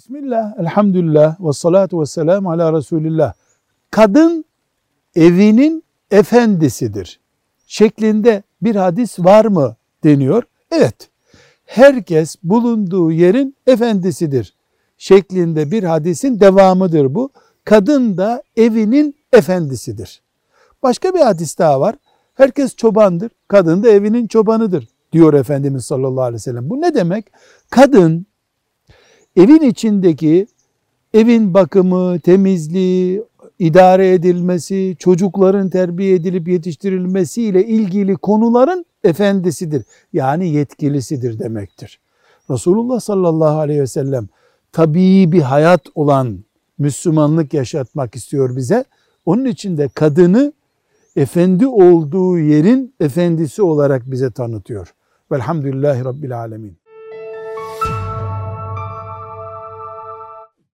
Bismillah, elhamdülillah ve salatu ve selamu ala Resulillah. Kadın evinin efendisidir. Şeklinde bir hadis var mı deniyor. Evet, herkes bulunduğu yerin efendisidir. Şeklinde bir hadisin devamıdır bu. Kadın da evinin efendisidir. Başka bir hadis daha var. Herkes çobandır, kadın da evinin çobanıdır diyor Efendimiz sallallahu aleyhi ve sellem. Bu ne demek? Kadın evin içindeki evin bakımı, temizliği, idare edilmesi, çocukların terbiye edilip yetiştirilmesiyle ilgili konuların efendisidir. Yani yetkilisidir demektir. Resulullah sallallahu aleyhi ve sellem tabii bir hayat olan Müslümanlık yaşatmak istiyor bize. Onun için de kadını efendi olduğu yerin efendisi olarak bize tanıtıyor. Velhamdülillahi Rabbil Alemin.